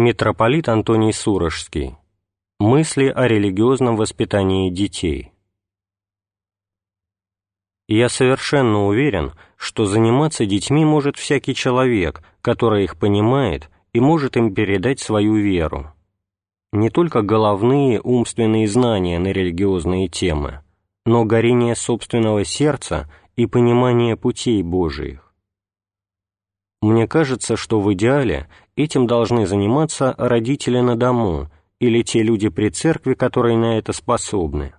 Митрополит Антоний Сурожский. Мысли о религиозном воспитании детей. Я совершенно уверен, что заниматься детьми может всякий человек, который их понимает и может им передать свою веру. Не только головные умственные знания на религиозные темы, но горение собственного сердца и понимание путей Божиих. Мне кажется, что в идеале этим должны заниматься родители на дому или те люди при церкви, которые на это способны.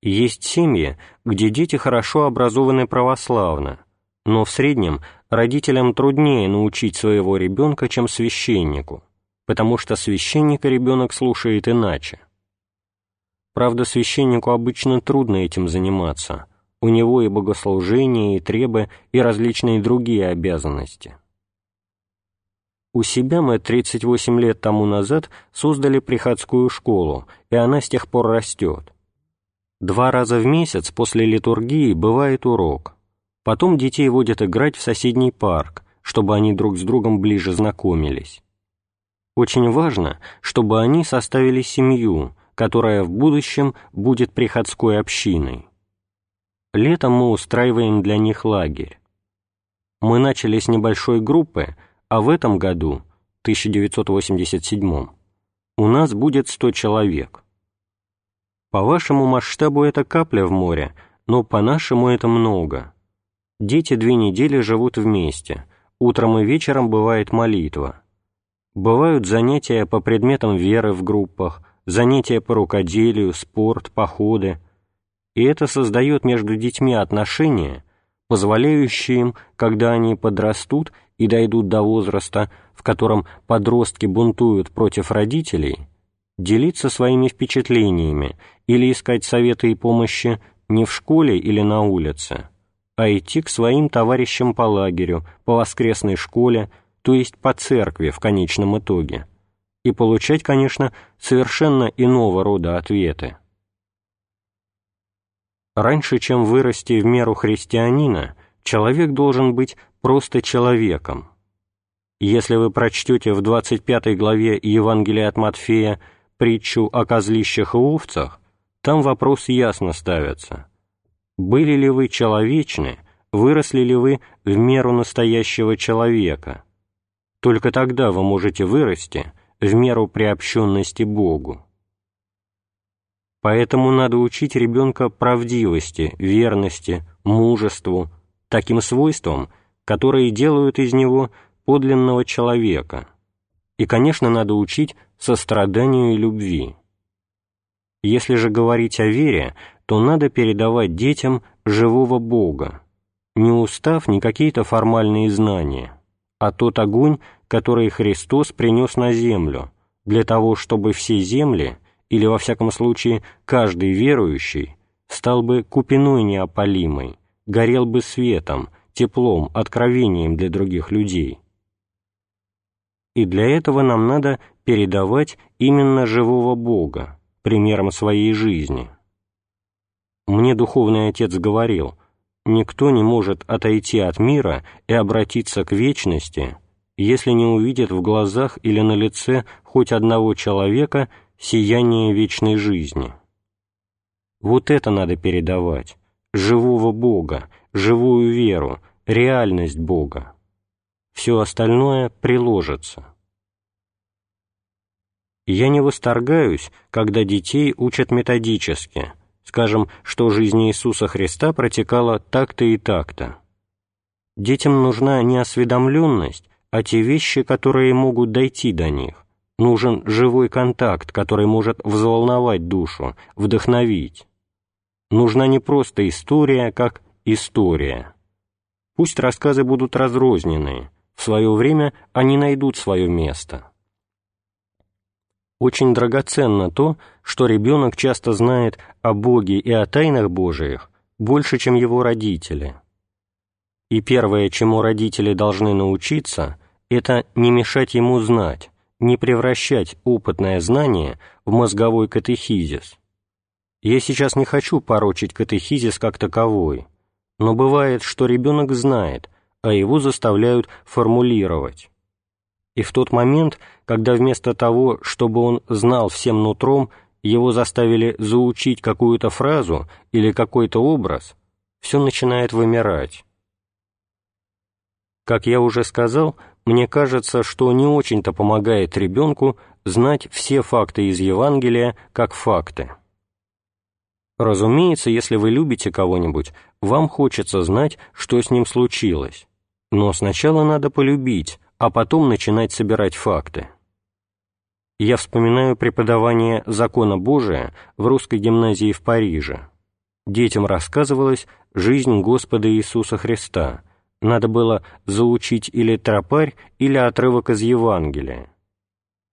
Есть семьи, где дети хорошо образованы православно, но в среднем родителям труднее научить своего ребенка, чем священнику, потому что священника ребенок слушает иначе. Правда, священнику обычно трудно этим заниматься – у него и богослужение, и требы, и различные другие обязанности. У себя мы 38 лет тому назад создали приходскую школу, и она с тех пор растет. Два раза в месяц после литургии бывает урок. Потом детей водят играть в соседний парк, чтобы они друг с другом ближе знакомились. Очень важно, чтобы они составили семью, которая в будущем будет приходской общиной. Летом мы устраиваем для них лагерь. Мы начали с небольшой группы, а в этом году, 1987 у нас будет 100 человек. По вашему масштабу это капля в море, но по нашему это много. Дети две недели живут вместе, утром и вечером бывает молитва. Бывают занятия по предметам веры в группах, занятия по рукоделию, спорт, походы – и это создает между детьми отношения, позволяющие им, когда они подрастут и дойдут до возраста, в котором подростки бунтуют против родителей, делиться своими впечатлениями или искать советы и помощи не в школе или на улице, а идти к своим товарищам по лагерю, по воскресной школе, то есть по церкви в конечном итоге, и получать, конечно, совершенно иного рода ответы. Раньше, чем вырасти в меру христианина, человек должен быть просто человеком. Если вы прочтете в 25 главе Евангелия от Матфея притчу о козлищах и овцах, там вопрос ясно ставится. Были ли вы человечны, выросли ли вы в меру настоящего человека? Только тогда вы можете вырасти в меру приобщенности Богу. Поэтому надо учить ребенка правдивости, верности, мужеству, таким свойствам, которые делают из него подлинного человека. И, конечно, надо учить состраданию и любви. Если же говорить о вере, то надо передавать детям живого Бога, не устав ни какие-то формальные знания, а тот огонь, который Христос принес на землю, для того, чтобы все земли или, во всяком случае, каждый верующий, стал бы купиной неопалимой, горел бы светом, теплом, откровением для других людей. И для этого нам надо передавать именно живого Бога, примером своей жизни. Мне духовный отец говорил, никто не может отойти от мира и обратиться к вечности, если не увидит в глазах или на лице хоть одного человека, сияние вечной жизни. Вот это надо передавать, живого Бога, живую веру, реальность Бога. Все остальное приложится. Я не восторгаюсь, когда детей учат методически, скажем, что жизнь Иисуса Христа протекала так-то и так-то. Детям нужна не осведомленность, а те вещи, которые могут дойти до них нужен живой контакт, который может взволновать душу, вдохновить. Нужна не просто история, как история. Пусть рассказы будут разрозненные, в свое время они найдут свое место. Очень драгоценно то, что ребенок часто знает о Боге и о тайнах Божиих больше, чем его родители. И первое, чему родители должны научиться, это не мешать ему знать, не превращать опытное знание в мозговой катехизис. Я сейчас не хочу порочить катехизис как таковой, но бывает, что ребенок знает, а его заставляют формулировать. И в тот момент, когда вместо того, чтобы он знал всем нутром, его заставили заучить какую-то фразу или какой-то образ, все начинает вымирать. Как я уже сказал, мне кажется, что не очень-то помогает ребенку знать все факты из Евангелия как факты. Разумеется, если вы любите кого-нибудь, вам хочется знать, что с ним случилось. Но сначала надо полюбить, а потом начинать собирать факты. Я вспоминаю преподавание закона Божия в русской гимназии в Париже. Детям рассказывалась жизнь Господа Иисуса Христа. Надо было заучить или тропарь, или отрывок из Евангелия.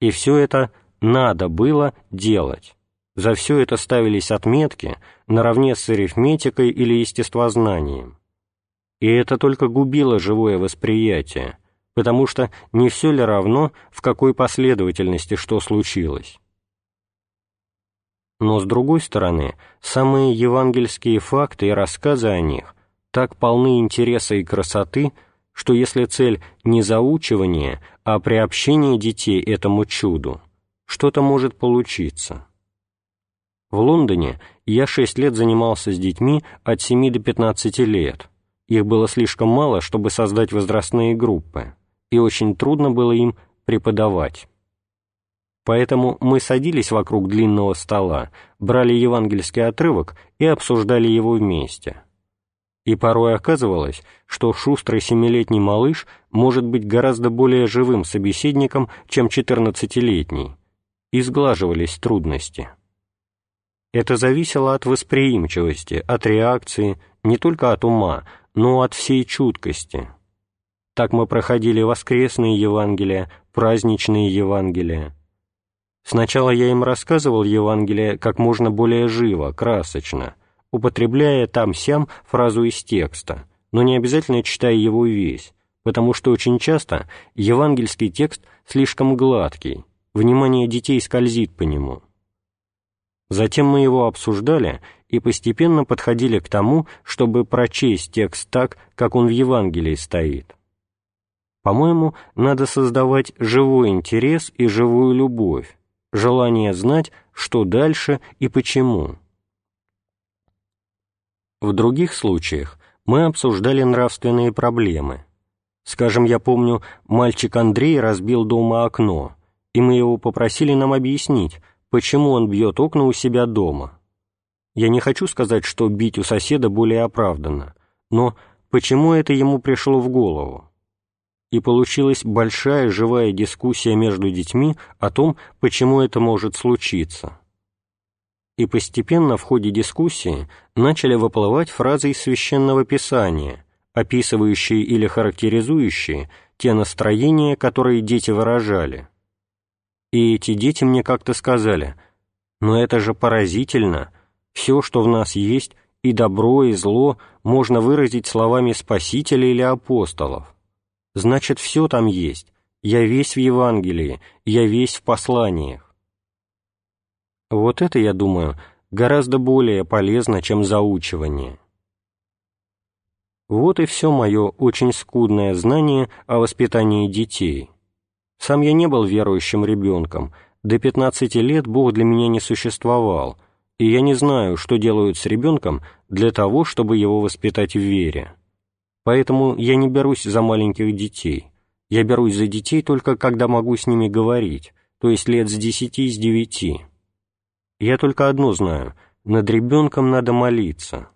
И все это надо было делать. За все это ставились отметки наравне с арифметикой или естествознанием. И это только губило живое восприятие, потому что не все ли равно, в какой последовательности что случилось. Но, с другой стороны, самые евангельские факты и рассказы о них так полны интереса и красоты, что если цель не заучивание, а приобщение детей этому чуду, что-то может получиться. В Лондоне я шесть лет занимался с детьми от 7 до 15 лет. Их было слишком мало, чтобы создать возрастные группы и очень трудно было им преподавать. Поэтому мы садились вокруг длинного стола, брали евангельский отрывок и обсуждали его вместе. И порой оказывалось, что шустрый семилетний малыш может быть гораздо более живым собеседником, чем четырнадцатилетний, и сглаживались трудности. Это зависело от восприимчивости, от реакции, не только от ума, но от всей чуткости – так мы проходили воскресные Евангелия, праздничные Евангелия. Сначала я им рассказывал Евангелие как можно более живо, красочно, употребляя там-сям фразу из текста, но не обязательно читая его весь, потому что очень часто евангельский текст слишком гладкий, внимание детей скользит по нему. Затем мы его обсуждали и постепенно подходили к тому, чтобы прочесть текст так, как он в Евангелии стоит. По-моему, надо создавать живой интерес и живую любовь, желание знать, что дальше и почему. В других случаях мы обсуждали нравственные проблемы. Скажем, я помню, мальчик Андрей разбил дома окно, и мы его попросили нам объяснить, почему он бьет окна у себя дома. Я не хочу сказать, что бить у соседа более оправданно, но почему это ему пришло в голову? и получилась большая живая дискуссия между детьми о том, почему это может случиться. И постепенно в ходе дискуссии начали выплывать фразы из Священного Писания, описывающие или характеризующие те настроения, которые дети выражали. И эти дети мне как-то сказали, «Но это же поразительно, все, что в нас есть, и добро, и зло, можно выразить словами Спасителя или апостолов» значит, все там есть, я весь в Евангелии, я весь в посланиях. Вот это, я думаю, гораздо более полезно, чем заучивание. Вот и все мое очень скудное знание о воспитании детей. Сам я не был верующим ребенком, до 15 лет Бог для меня не существовал, и я не знаю, что делают с ребенком для того, чтобы его воспитать в вере. Поэтому я не берусь за маленьких детей. Я берусь за детей только когда могу с ними говорить, то есть лет с десяти, с девяти. Я только одно знаю — над ребенком надо молиться.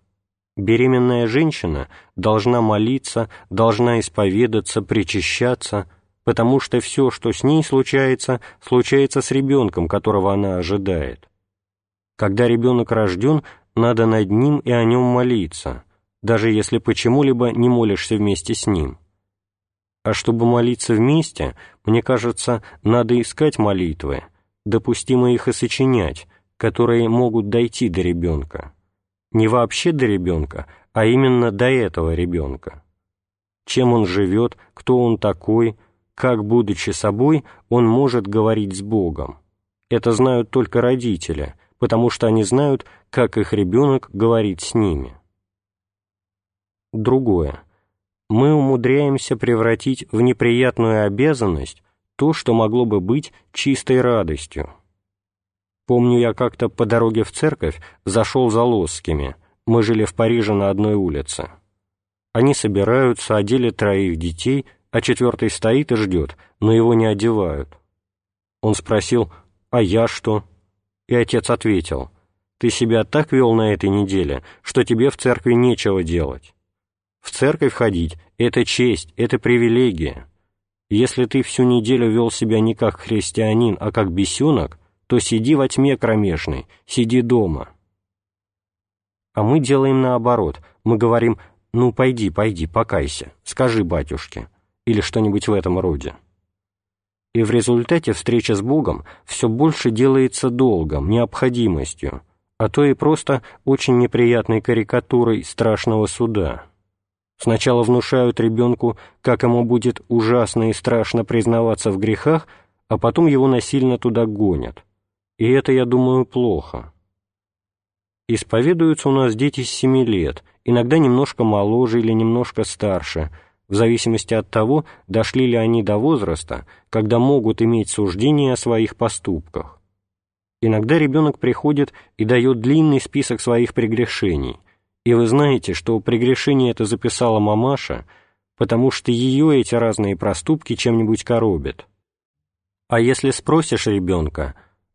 Беременная женщина должна молиться, должна исповедаться, причащаться, потому что все, что с ней случается, случается с ребенком, которого она ожидает. Когда ребенок рожден, надо над ним и о нем молиться — даже если почему-либо не молишься вместе с ним. А чтобы молиться вместе, мне кажется, надо искать молитвы, допустимо их и сочинять, которые могут дойти до ребенка. Не вообще до ребенка, а именно до этого ребенка. Чем он живет, кто он такой, как, будучи собой, он может говорить с Богом. Это знают только родители, потому что они знают, как их ребенок говорит с ними другое. Мы умудряемся превратить в неприятную обязанность то, что могло бы быть чистой радостью. Помню, я как-то по дороге в церковь зашел за Лосскими, мы жили в Париже на одной улице. Они собираются, одели троих детей, а четвертый стоит и ждет, но его не одевают. Он спросил, а я что? И отец ответил, ты себя так вел на этой неделе, что тебе в церкви нечего делать. В церковь ходить — это честь, это привилегия. Если ты всю неделю вел себя не как христианин, а как бесенок, то сиди во тьме кромешной, сиди дома. А мы делаем наоборот. Мы говорим «ну, пойди, пойди, покайся, скажи батюшке» или что-нибудь в этом роде. И в результате встреча с Богом все больше делается долгом, необходимостью, а то и просто очень неприятной карикатурой страшного суда. Сначала внушают ребенку, как ему будет ужасно и страшно признаваться в грехах, а потом его насильно туда гонят. И это, я думаю, плохо. Исповедуются у нас дети с семи лет, иногда немножко моложе или немножко старше, в зависимости от того, дошли ли они до возраста, когда могут иметь суждение о своих поступках. Иногда ребенок приходит и дает длинный список своих прегрешений, и вы знаете, что прегрешение это записала мамаша, потому что ее эти разные проступки чем-нибудь коробят. А если спросишь ребенка,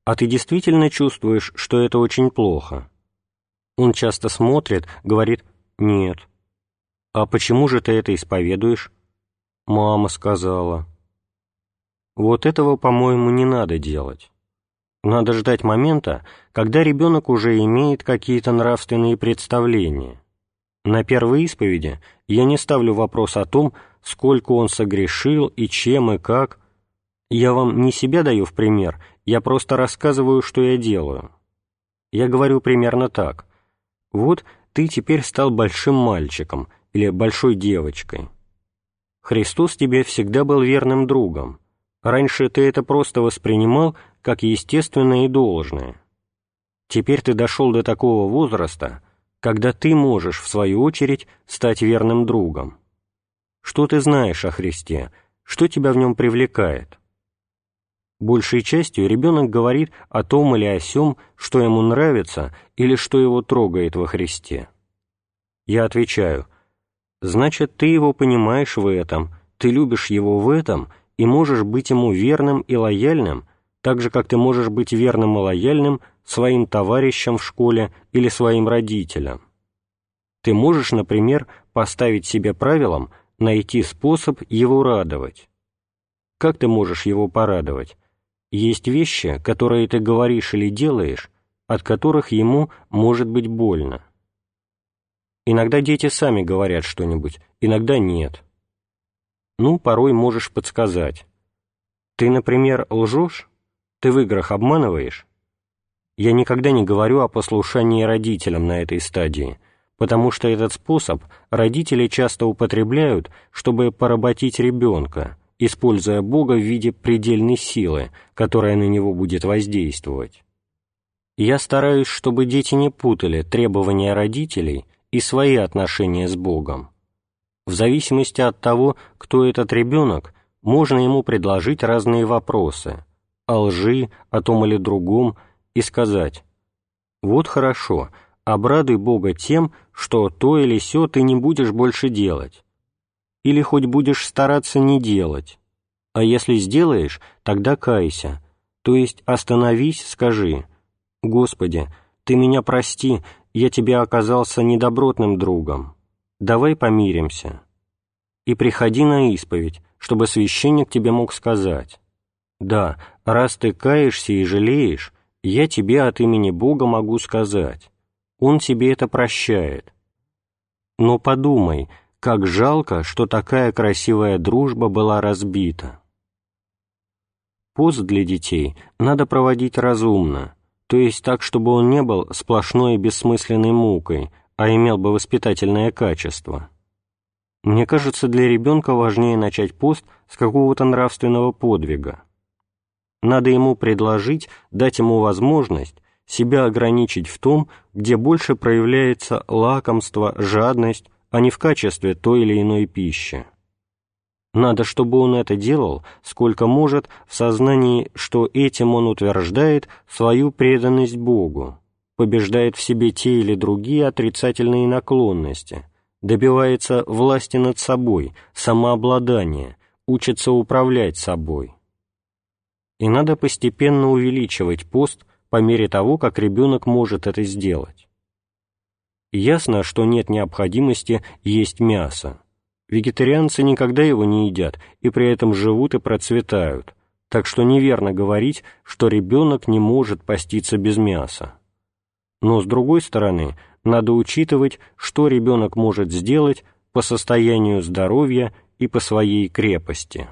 а ты действительно чувствуешь, что это очень плохо? Он часто смотрит, говорит «нет». «А почему же ты это исповедуешь?» «Мама сказала». Вот этого, по-моему, не надо делать. Надо ждать момента, когда ребенок уже имеет какие-то нравственные представления. На первой исповеди я не ставлю вопрос о том, сколько он согрешил и чем и как. Я вам не себя даю в пример, я просто рассказываю, что я делаю. Я говорю примерно так. Вот ты теперь стал большим мальчиком или большой девочкой. Христос тебе всегда был верным другом. Раньше ты это просто воспринимал как естественное и должное. Теперь ты дошел до такого возраста, когда ты можешь, в свою очередь, стать верным другом. Что ты знаешь о Христе? Что тебя в нем привлекает? Большей частью ребенок говорит о том или о сем, что ему нравится или что его трогает во Христе. Я отвечаю, значит, ты его понимаешь в этом, ты любишь его в этом и можешь быть ему верным и лояльным, так же, как ты можешь быть верным и лояльным своим товарищам в школе или своим родителям. Ты можешь, например, поставить себе правилом найти способ его радовать. Как ты можешь его порадовать? Есть вещи, которые ты говоришь или делаешь, от которых ему может быть больно. Иногда дети сами говорят что-нибудь, иногда нет. Ну, порой можешь подсказать. Ты, например, лжешь? Ты в играх обманываешь? Я никогда не говорю о послушании родителям на этой стадии, потому что этот способ родители часто употребляют, чтобы поработить ребенка, используя Бога в виде предельной силы, которая на него будет воздействовать. Я стараюсь, чтобы дети не путали требования родителей и свои отношения с Богом. В зависимости от того, кто этот ребенок, можно ему предложить разные вопросы – о лжи, о том или другом, и сказать «Вот хорошо, обрадуй Бога тем, что то или сё ты не будешь больше делать, или хоть будешь стараться не делать, а если сделаешь, тогда кайся, то есть остановись, скажи. «Господи, Ты меня прости, я тебе оказался недобротным другом, давай помиримся» и приходи на исповедь, чтобы священник тебе мог сказать. Да, раз ты каешься и жалеешь, я тебе от имени Бога могу сказать. Он тебе это прощает. Но подумай, как жалко, что такая красивая дружба была разбита. Пост для детей надо проводить разумно, то есть так, чтобы он не был сплошной и бессмысленной мукой, а имел бы воспитательное качество. Мне кажется, для ребенка важнее начать пост с какого-то нравственного подвига. Надо ему предложить, дать ему возможность себя ограничить в том, где больше проявляется лакомство, жадность, а не в качестве той или иной пищи. Надо, чтобы он это делал, сколько может, в сознании, что этим он утверждает свою преданность Богу, побеждает в себе те или другие отрицательные наклонности, добивается власти над собой, самообладания, учится управлять собой. И надо постепенно увеличивать пост по мере того, как ребенок может это сделать. Ясно, что нет необходимости есть мясо. Вегетарианцы никогда его не едят и при этом живут и процветают, так что неверно говорить, что ребенок не может поститься без мяса. Но, с другой стороны, надо учитывать, что ребенок может сделать по состоянию здоровья и по своей крепости.